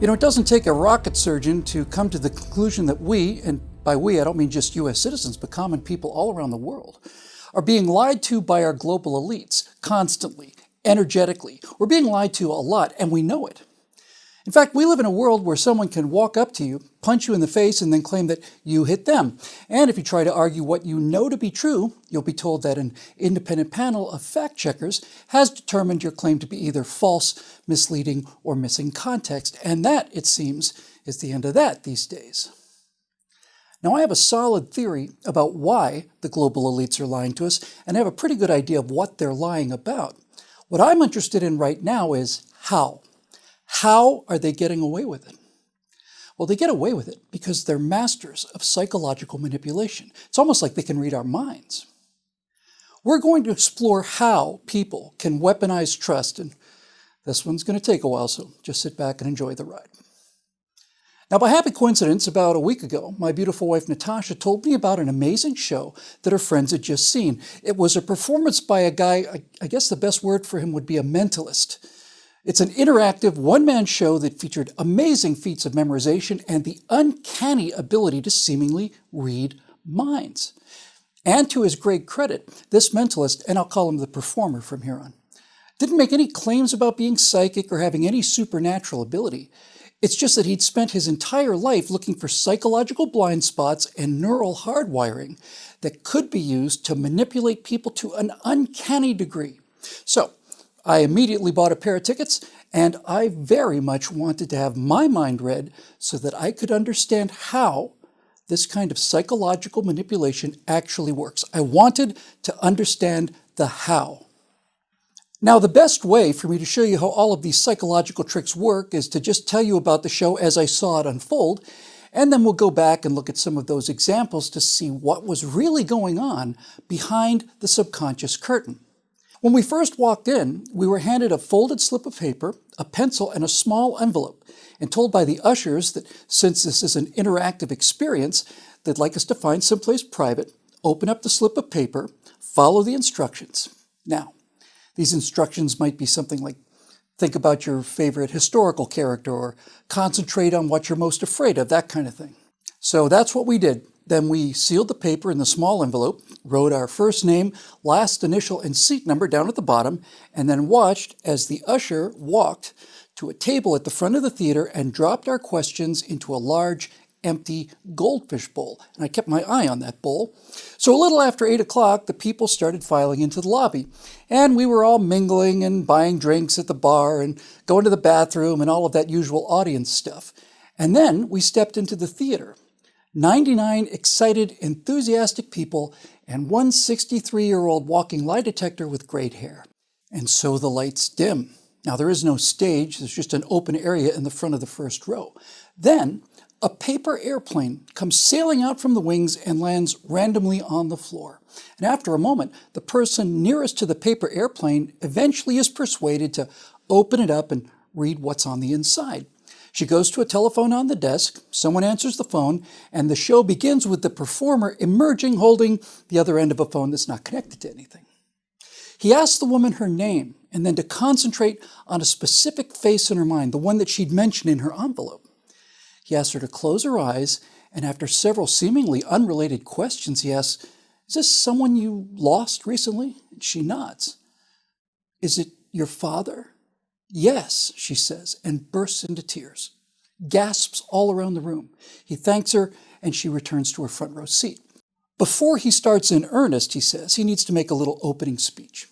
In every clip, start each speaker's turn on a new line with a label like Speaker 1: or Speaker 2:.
Speaker 1: You know, it doesn't take a rocket surgeon to come to the conclusion that we, and by we I don't mean just US citizens, but common people all around the world, are being lied to by our global elites constantly, energetically. We're being lied to a lot, and we know it. In fact, we live in a world where someone can walk up to you, punch you in the face, and then claim that you hit them. And if you try to argue what you know to be true, you'll be told that an independent panel of fact checkers has determined your claim to be either false, misleading, or missing context. And that, it seems, is the end of that these days. Now, I have a solid theory about why the global elites are lying to us, and I have a pretty good idea of what they're lying about. What I'm interested in right now is how. How are they getting away with it? Well, they get away with it because they're masters of psychological manipulation. It's almost like they can read our minds. We're going to explore how people can weaponize trust, and this one's going to take a while, so just sit back and enjoy the ride. Now, by happy coincidence, about a week ago, my beautiful wife Natasha told me about an amazing show that her friends had just seen. It was a performance by a guy, I guess the best word for him would be a mentalist. It's an interactive one man show that featured amazing feats of memorization and the uncanny ability to seemingly read minds. And to his great credit, this mentalist, and I'll call him the performer from here on, didn't make any claims about being psychic or having any supernatural ability. It's just that he'd spent his entire life looking for psychological blind spots and neural hardwiring that could be used to manipulate people to an uncanny degree. So, I immediately bought a pair of tickets, and I very much wanted to have my mind read so that I could understand how this kind of psychological manipulation actually works. I wanted to understand the how. Now, the best way for me to show you how all of these psychological tricks work is to just tell you about the show as I saw it unfold, and then we'll go back and look at some of those examples to see what was really going on behind the subconscious curtain. When we first walked in, we were handed a folded slip of paper, a pencil, and a small envelope, and told by the ushers that since this is an interactive experience, they'd like us to find someplace private, open up the slip of paper, follow the instructions. Now, these instructions might be something like think about your favorite historical character or concentrate on what you're most afraid of, that kind of thing. So that's what we did. Then we sealed the paper in the small envelope, wrote our first name, last initial, and seat number down at the bottom, and then watched as the usher walked to a table at the front of the theater and dropped our questions into a large, empty goldfish bowl. And I kept my eye on that bowl. So a little after 8 o'clock, the people started filing into the lobby. And we were all mingling and buying drinks at the bar and going to the bathroom and all of that usual audience stuff. And then we stepped into the theater. 99 excited, enthusiastic people, and one 63 year old walking lie detector with great hair. And so the lights dim. Now, there is no stage, there's just an open area in the front of the first row. Then, a paper airplane comes sailing out from the wings and lands randomly on the floor. And after a moment, the person nearest to the paper airplane eventually is persuaded to open it up and read what's on the inside. She goes to a telephone on the desk, someone answers the phone, and the show begins with the performer emerging holding the other end of a phone that's not connected to anything. He asks the woman her name and then to concentrate on a specific face in her mind, the one that she'd mentioned in her envelope. He asks her to close her eyes, and after several seemingly unrelated questions, he asks, Is this someone you lost recently? And she nods. Is it your father? Yes, she says, and bursts into tears, gasps all around the room. He thanks her, and she returns to her front row seat. Before he starts in earnest, he says, he needs to make a little opening speech.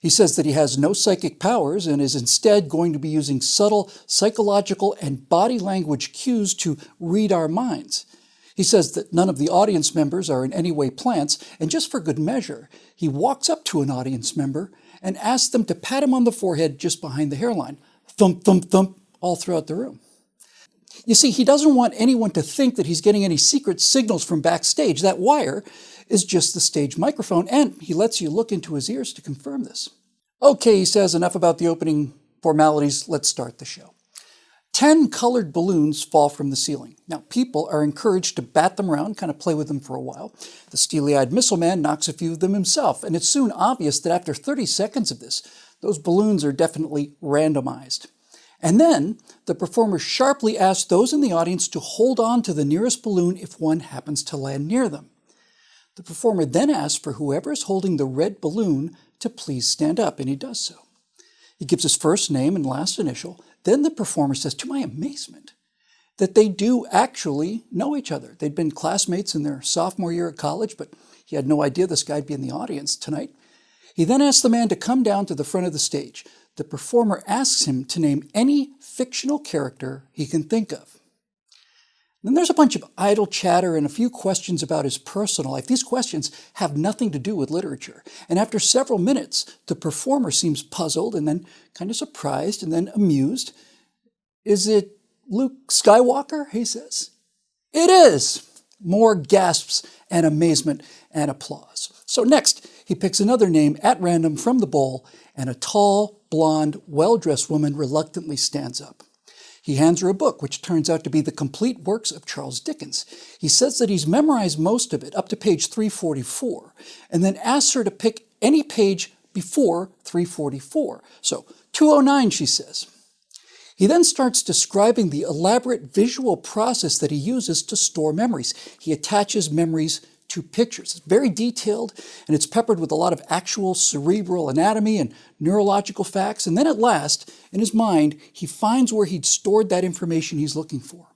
Speaker 1: He says that he has no psychic powers and is instead going to be using subtle psychological and body language cues to read our minds. He says that none of the audience members are in any way plants, and just for good measure, he walks up to an audience member and asks them to pat him on the forehead just behind the hairline. Thump, thump, thump, all throughout the room. You see, he doesn't want anyone to think that he's getting any secret signals from backstage. That wire is just the stage microphone, and he lets you look into his ears to confirm this. Okay, he says, enough about the opening formalities. Let's start the show. Ten colored balloons fall from the ceiling. Now, people are encouraged to bat them around, kind of play with them for a while. The steely eyed missile man knocks a few of them himself, and it's soon obvious that after 30 seconds of this, those balloons are definitely randomized. And then the performer sharply asks those in the audience to hold on to the nearest balloon if one happens to land near them. The performer then asks for whoever is holding the red balloon to please stand up, and he does so. He gives his first name and last initial. Then the performer says, to my amazement, that they do actually know each other. They'd been classmates in their sophomore year at college, but he had no idea this guy'd be in the audience tonight. He then asks the man to come down to the front of the stage. The performer asks him to name any fictional character he can think of. Then there's a bunch of idle chatter and a few questions about his personal life. These questions have nothing to do with literature. And after several minutes, the performer seems puzzled and then kind of surprised and then amused. Is it Luke Skywalker? He says. It is. More gasps and amazement and applause. So next, he picks another name at random from the bowl, and a tall, blonde, well dressed woman reluctantly stands up. He hands her a book, which turns out to be the complete works of Charles Dickens. He says that he's memorized most of it up to page 344, and then asks her to pick any page before 344. So, 209, she says. He then starts describing the elaborate visual process that he uses to store memories. He attaches memories to pictures. It's very detailed and it's peppered with a lot of actual cerebral anatomy and neurological facts. And then at last, in his mind, he finds where he'd stored that information he's looking for.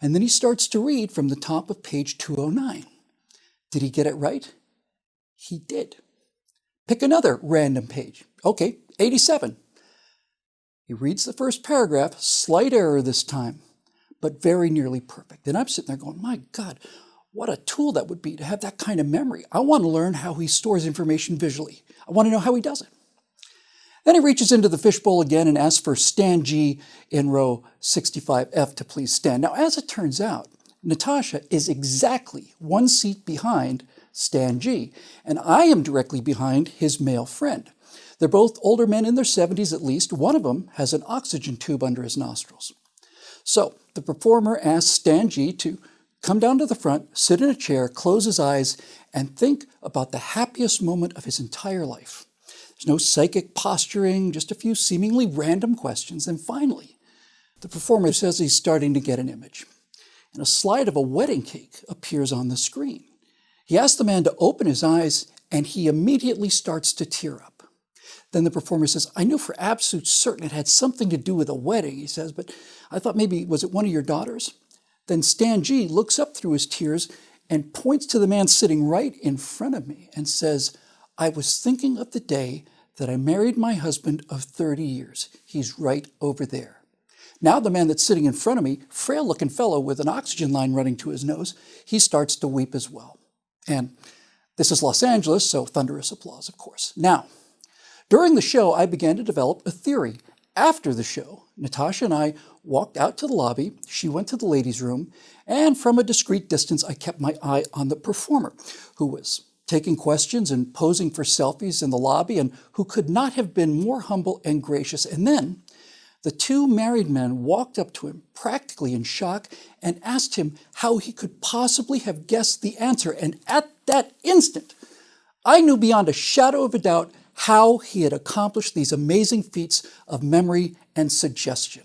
Speaker 1: And then he starts to read from the top of page 209. Did he get it right? He did. Pick another random page. Okay, 87. He reads the first paragraph, slight error this time, but very nearly perfect. And I'm sitting there going, my God, what a tool that would be to have that kind of memory. I want to learn how he stores information visually. I want to know how he does it. Then he reaches into the fishbowl again and asks for Stan G in row 65F to please stand. Now, as it turns out, Natasha is exactly one seat behind Stan G, and I am directly behind his male friend. They're both older men in their 70s at least. One of them has an oxygen tube under his nostrils. So the performer asks Stan G to come down to the front, sit in a chair, close his eyes, and think about the happiest moment of his entire life. There's no psychic posturing, just a few seemingly random questions. And finally, the performer says he's starting to get an image. And a slide of a wedding cake appears on the screen. He asks the man to open his eyes, and he immediately starts to tear up. Then the performer says, I knew for absolute certain it had something to do with a wedding, he says, but I thought maybe, was it one of your daughters? Then Stan G looks up through his tears and points to the man sitting right in front of me and says, I was thinking of the day that I married my husband of 30 years. He's right over there. Now, the man that's sitting in front of me, frail looking fellow with an oxygen line running to his nose, he starts to weep as well. And this is Los Angeles, so thunderous applause, of course. Now, during the show, I began to develop a theory. After the show, Natasha and I walked out to the lobby. She went to the ladies' room, and from a discreet distance, I kept my eye on the performer, who was taking questions and posing for selfies in the lobby, and who could not have been more humble and gracious. And then the two married men walked up to him, practically in shock, and asked him how he could possibly have guessed the answer. And at that instant, I knew beyond a shadow of a doubt how he had accomplished these amazing feats of memory and suggestion.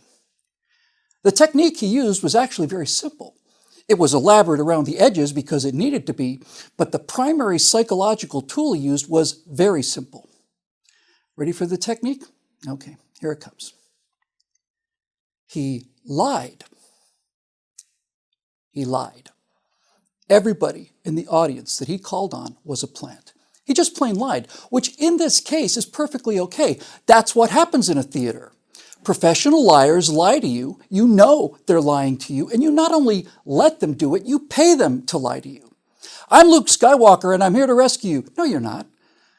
Speaker 1: The technique he used was actually very simple. It was elaborate around the edges because it needed to be, but the primary psychological tool he used was very simple. Ready for the technique? Okay, here it comes. He lied. He lied. Everybody in the audience that he called on was a plant. He just plain lied, which in this case is perfectly okay. That's what happens in a theater. Professional liars lie to you. You know they're lying to you, and you not only let them do it, you pay them to lie to you. I'm Luke Skywalker, and I'm here to rescue you. No, you're not.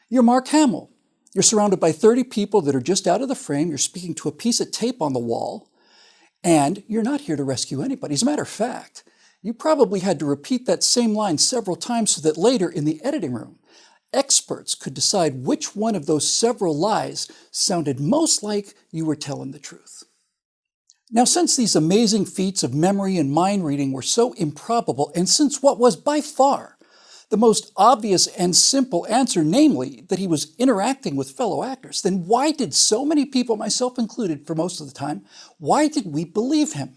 Speaker 1: You're Mark Hamill. You're surrounded by 30 people that are just out of the frame. You're speaking to a piece of tape on the wall, and you're not here to rescue anybody. As a matter of fact, you probably had to repeat that same line several times so that later in the editing room, experts could decide which one of those several lies sounded most like you were telling the truth. Now, since these amazing feats of memory and mind reading were so improbable, and since what was by far the most obvious and simple answer, namely that he was interacting with fellow actors, then why did so many people, myself included for most of the time, why did we believe him?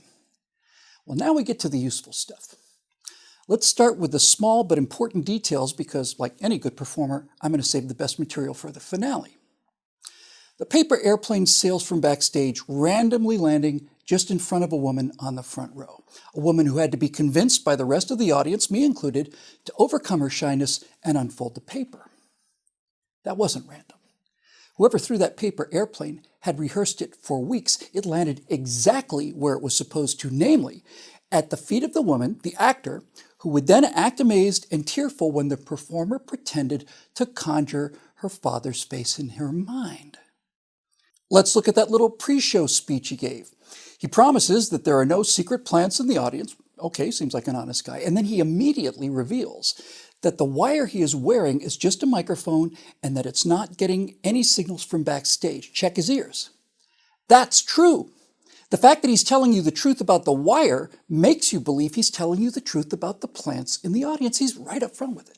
Speaker 1: Well, now we get to the useful stuff. Let's start with the small but important details because, like any good performer, I'm going to save the best material for the finale. The paper airplane sails from backstage, randomly landing just in front of a woman on the front row. A woman who had to be convinced by the rest of the audience, me included, to overcome her shyness and unfold the paper. That wasn't random. Whoever threw that paper airplane had rehearsed it for weeks. It landed exactly where it was supposed to, namely, at the feet of the woman, the actor, who would then act amazed and tearful when the performer pretended to conjure her father's face in her mind. Let's look at that little pre show speech he gave. He promises that there are no secret plants in the audience. Okay, seems like an honest guy. And then he immediately reveals that the wire he is wearing is just a microphone and that it's not getting any signals from backstage. Check his ears. That's true. The fact that he's telling you the truth about the wire makes you believe he's telling you the truth about the plants in the audience. He's right up front with it.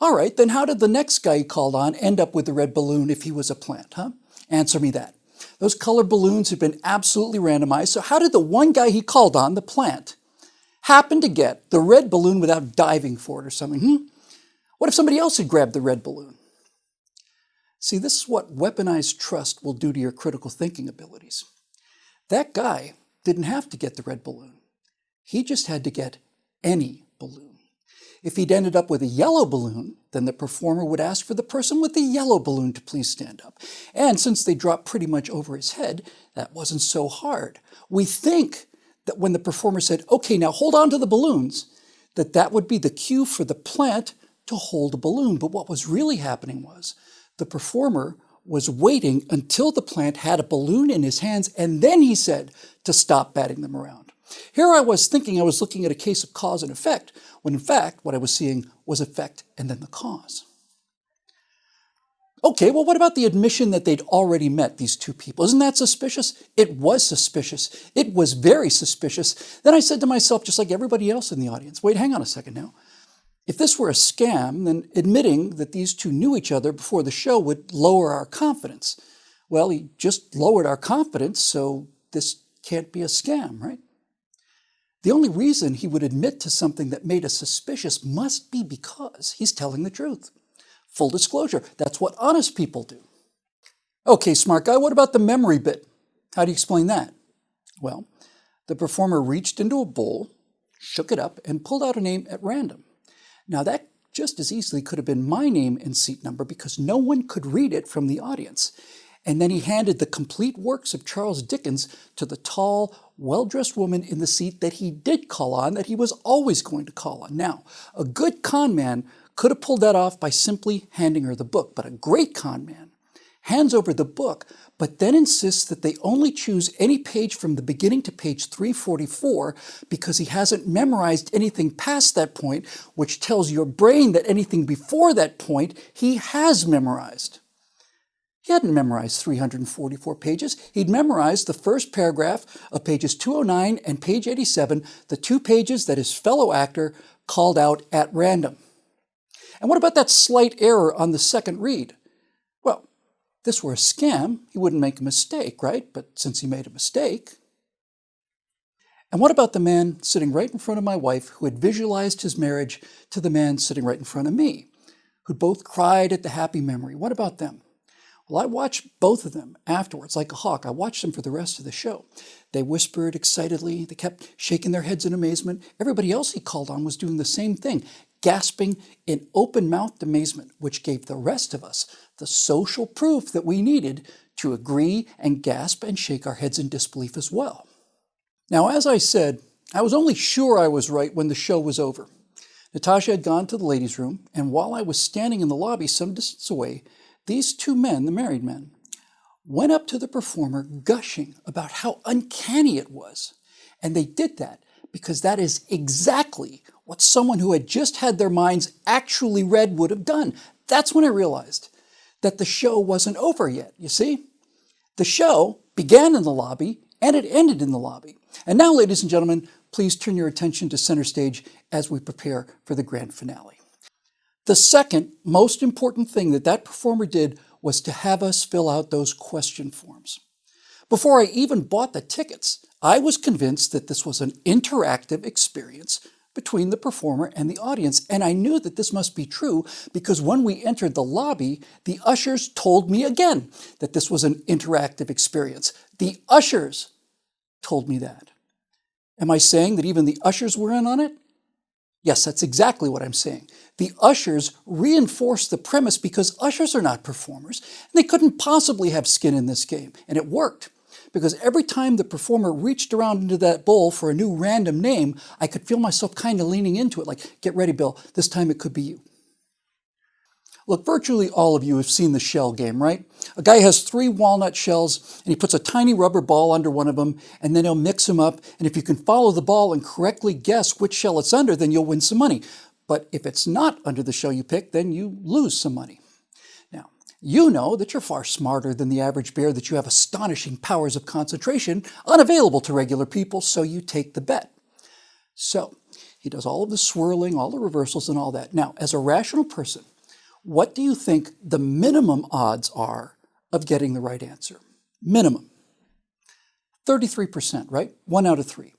Speaker 1: All right, then how did the next guy he called on end up with the red balloon if he was a plant, huh? Answer me that. Those colored balloons had been absolutely randomized, so how did the one guy he called on, the plant, happen to get the red balloon without diving for it or something? Hmm? What if somebody else had grabbed the red balloon? See, this is what weaponized trust will do to your critical thinking abilities. That guy didn't have to get the red balloon. He just had to get any balloon. If he'd ended up with a yellow balloon, then the performer would ask for the person with the yellow balloon to please stand up. And since they dropped pretty much over his head, that wasn't so hard. We think that when the performer said, okay, now hold on to the balloons, that that would be the cue for the plant to hold a balloon. But what was really happening was the performer was waiting until the plant had a balloon in his hands, and then he said to stop batting them around. Here I was thinking I was looking at a case of cause and effect, when in fact what I was seeing was effect and then the cause. Okay, well, what about the admission that they'd already met these two people? Isn't that suspicious? It was suspicious. It was very suspicious. Then I said to myself, just like everybody else in the audience, wait, hang on a second now. If this were a scam, then admitting that these two knew each other before the show would lower our confidence. Well, he just lowered our confidence, so this can't be a scam, right? The only reason he would admit to something that made us suspicious must be because he's telling the truth. Full disclosure, that's what honest people do. Okay, smart guy, what about the memory bit? How do you explain that? Well, the performer reached into a bowl, shook it up, and pulled out a name at random. Now, that just as easily could have been my name and seat number because no one could read it from the audience. And then he handed the complete works of Charles Dickens to the tall, well dressed woman in the seat that he did call on, that he was always going to call on. Now, a good con man could have pulled that off by simply handing her the book, but a great con man hands over the book, but then insists that they only choose any page from the beginning to page 344 because he hasn't memorized anything past that point, which tells your brain that anything before that point he has memorized. He hadn't memorized 344 pages. He'd memorized the first paragraph of pages 209 and page 87, the two pages that his fellow actor called out at random. And what about that slight error on the second read? This were a scam, he wouldn't make a mistake, right? But since he made a mistake. And what about the man sitting right in front of my wife who had visualized his marriage to the man sitting right in front of me, who both cried at the happy memory? What about them? Well, I watched both of them afterwards, like a hawk. I watched them for the rest of the show. They whispered excitedly, they kept shaking their heads in amazement. Everybody else he called on was doing the same thing, gasping in open mouthed amazement, which gave the rest of us the social proof that we needed to agree and gasp and shake our heads in disbelief as well. Now, as I said, I was only sure I was right when the show was over. Natasha had gone to the ladies' room, and while I was standing in the lobby some distance away, these two men, the married men, went up to the performer gushing about how uncanny it was. And they did that because that is exactly what someone who had just had their minds actually read would have done. That's when I realized that the show wasn't over yet, you see? The show began in the lobby and it ended in the lobby. And now, ladies and gentlemen, please turn your attention to center stage as we prepare for the grand finale. The second most important thing that that performer did was to have us fill out those question forms. Before I even bought the tickets, I was convinced that this was an interactive experience between the performer and the audience, and I knew that this must be true because when we entered the lobby, the ushers told me again that this was an interactive experience. The ushers told me that. Am I saying that even the ushers were in on it? Yes, that's exactly what I'm saying. The ushers reinforced the premise because ushers are not performers, and they couldn't possibly have skin in this game, and it worked because every time the performer reached around into that bowl for a new random name, I could feel myself kind of leaning into it, like, get ready, Bill, this time it could be you. Look, virtually all of you have seen the shell game, right? A guy has three walnut shells and he puts a tiny rubber ball under one of them and then he'll mix them up. And if you can follow the ball and correctly guess which shell it's under, then you'll win some money. But if it's not under the shell you pick, then you lose some money. You know that you're far smarter than the average bear, that you have astonishing powers of concentration unavailable to regular people, so you take the bet. So, he does all of the swirling, all the reversals, and all that. Now, as a rational person, what do you think the minimum odds are of getting the right answer? Minimum. 33%, right? One out of three.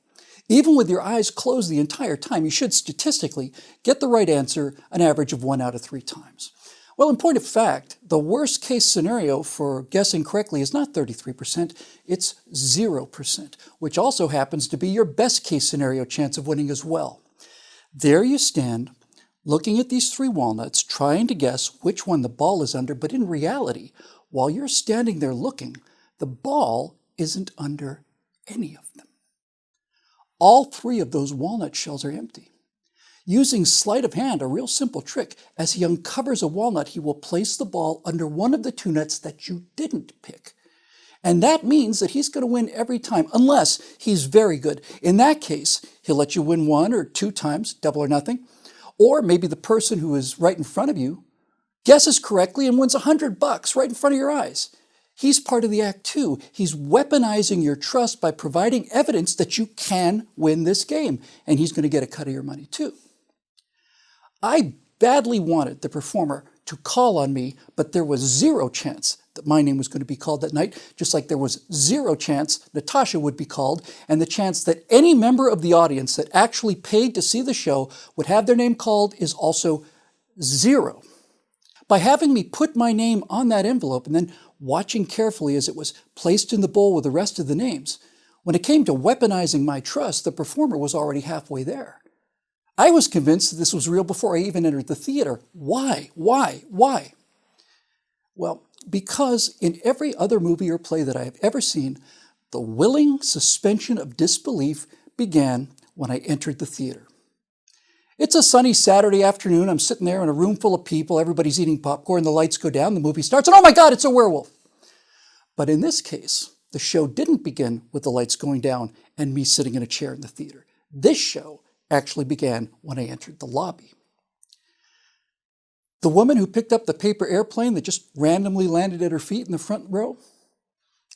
Speaker 1: Even with your eyes closed the entire time, you should statistically get the right answer an average of one out of three times. Well, in point of fact, the worst case scenario for guessing correctly is not 33%, it's 0%, which also happens to be your best case scenario chance of winning as well. There you stand, looking at these three walnuts, trying to guess which one the ball is under, but in reality, while you're standing there looking, the ball isn't under any of them. All three of those walnut shells are empty. Using sleight of hand, a real simple trick, as he uncovers a walnut, he will place the ball under one of the two nuts that you didn't pick. And that means that he's going to win every time, unless he's very good. In that case, he'll let you win one or two times, double or nothing. Or maybe the person who is right in front of you guesses correctly and wins a hundred bucks right in front of your eyes. He's part of the act too. He's weaponizing your trust by providing evidence that you can win this game, and he's going to get a cut of your money too. I badly wanted the performer to call on me, but there was zero chance that my name was going to be called that night, just like there was zero chance Natasha would be called, and the chance that any member of the audience that actually paid to see the show would have their name called is also zero. By having me put my name on that envelope and then watching carefully as it was placed in the bowl with the rest of the names, when it came to weaponizing my trust, the performer was already halfway there. I was convinced that this was real before I even entered the theater. Why? Why? Why? Well, because in every other movie or play that I have ever seen, the willing suspension of disbelief began when I entered the theater. It's a sunny Saturday afternoon. I'm sitting there in a room full of people. Everybody's eating popcorn. The lights go down. The movie starts. And oh my God, it's a werewolf. But in this case, the show didn't begin with the lights going down and me sitting in a chair in the theater. This show actually began when I entered the lobby. The woman who picked up the paper airplane that just randomly landed at her feet in the front row,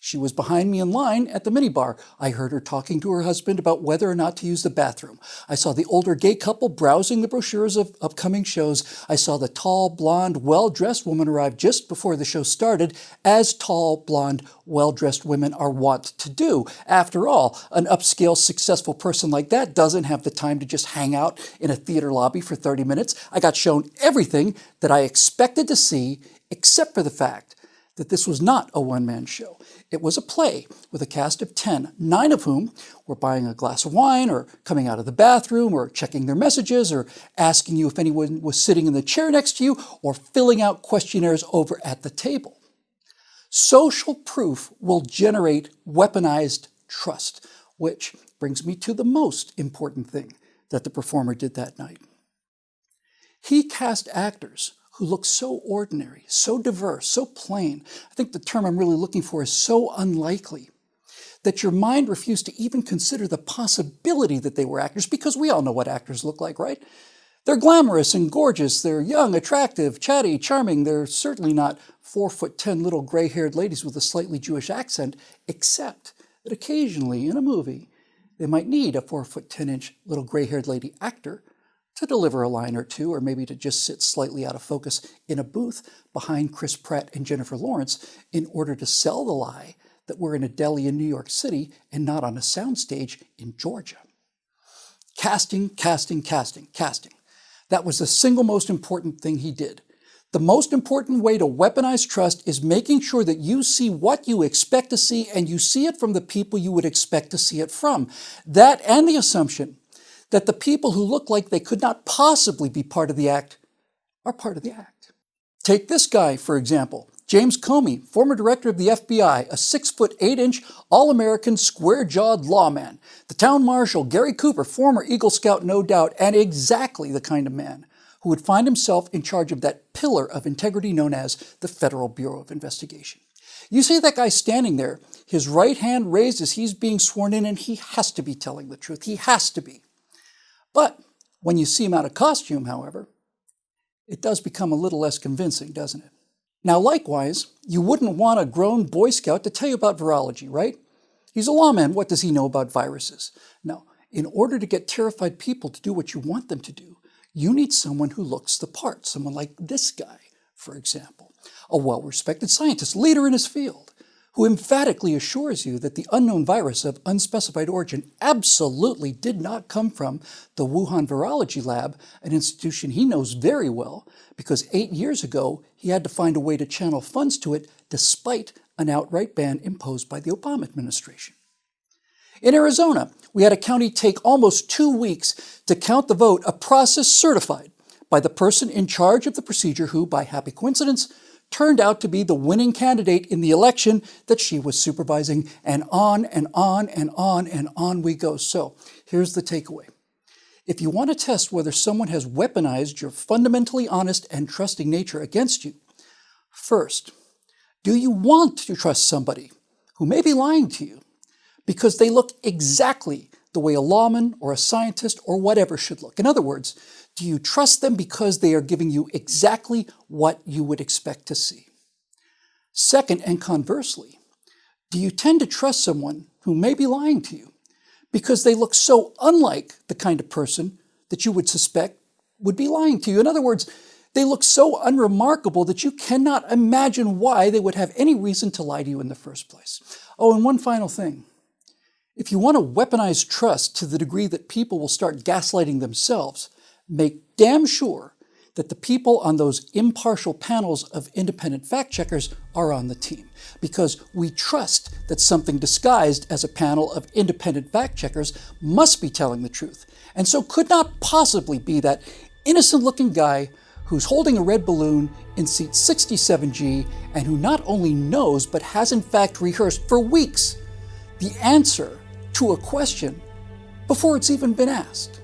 Speaker 1: she was behind me in line at the minibar. I heard her talking to her husband about whether or not to use the bathroom. I saw the older gay couple browsing the brochures of upcoming shows. I saw the tall, blonde, well dressed woman arrive just before the show started, as tall, blonde, well dressed women are wont to do. After all, an upscale, successful person like that doesn't have the time to just hang out in a theater lobby for 30 minutes. I got shown everything that I expected to see, except for the fact that this was not a one man show. It was a play with a cast of 10, nine of whom were buying a glass of wine or coming out of the bathroom or checking their messages or asking you if anyone was sitting in the chair next to you or filling out questionnaires over at the table. Social proof will generate weaponized trust, which brings me to the most important thing that the performer did that night. He cast actors who look so ordinary, so diverse, so plain. I think the term I'm really looking for is so unlikely that your mind refused to even consider the possibility that they were actors because we all know what actors look like, right? They're glamorous and gorgeous. They're young, attractive, chatty, charming. They're certainly not four foot ten little gray haired ladies with a slightly Jewish accent, except that occasionally in a movie, they might need a four foot ten inch little gray haired lady actor to deliver a line or two, or maybe to just sit slightly out of focus in a booth behind Chris Pratt and Jennifer Lawrence in order to sell the lie that we're in a deli in New York City and not on a soundstage in Georgia. Casting, casting, casting, casting. That was the single most important thing he did. The most important way to weaponize trust is making sure that you see what you expect to see and you see it from the people you would expect to see it from. That and the assumption that the people who look like they could not possibly be part of the act are part of the act. Take this guy, for example. James Comey, former director of the FBI, a six foot eight inch, all American, square jawed lawman. The town marshal, Gary Cooper, former Eagle Scout, no doubt, and exactly the kind of man who would find himself in charge of that pillar of integrity known as the Federal Bureau of Investigation. You see that guy standing there, his right hand raised as he's being sworn in, and he has to be telling the truth. He has to be. But when you see him out of costume, however, it does become a little less convincing, doesn't it? Now, likewise, you wouldn't want a grown Boy Scout to tell you about virology, right? He's a lawman. What does he know about viruses? No. In order to get terrified people to do what you want them to do, you need someone who looks the part, someone like this guy, for example, a well respected scientist, leader in his field, who emphatically assures you that the unknown virus of unspecified origin absolutely did not come from the Wuhan Virology Lab, an institution he knows very well, because eight years ago he had to find a way to channel funds to it despite an outright ban imposed by the Obama administration. In Arizona, we had a county take almost two weeks to count the vote, a process certified by the person in charge of the procedure who, by happy coincidence, turned out to be the winning candidate in the election that she was supervising, and on and on and on and on we go. So here's the takeaway. If you want to test whether someone has weaponized your fundamentally honest and trusting nature against you, first, do you want to trust somebody who may be lying to you because they look exactly the way a lawman or a scientist or whatever should look? In other words, do you trust them because they are giving you exactly what you would expect to see? Second, and conversely, do you tend to trust someone who may be lying to you because they look so unlike the kind of person that you would suspect would be lying to you. In other words, they look so unremarkable that you cannot imagine why they would have any reason to lie to you in the first place. Oh, and one final thing. If you want to weaponize trust to the degree that people will start gaslighting themselves, make damn sure that the people on those impartial panels of independent fact checkers are on the team. Because we trust that something disguised as a panel of independent fact checkers must be telling the truth, and so could not possibly be that innocent looking guy who's holding a red balloon in seat 67G and who not only knows but has in fact rehearsed for weeks the answer to a question before it's even been asked.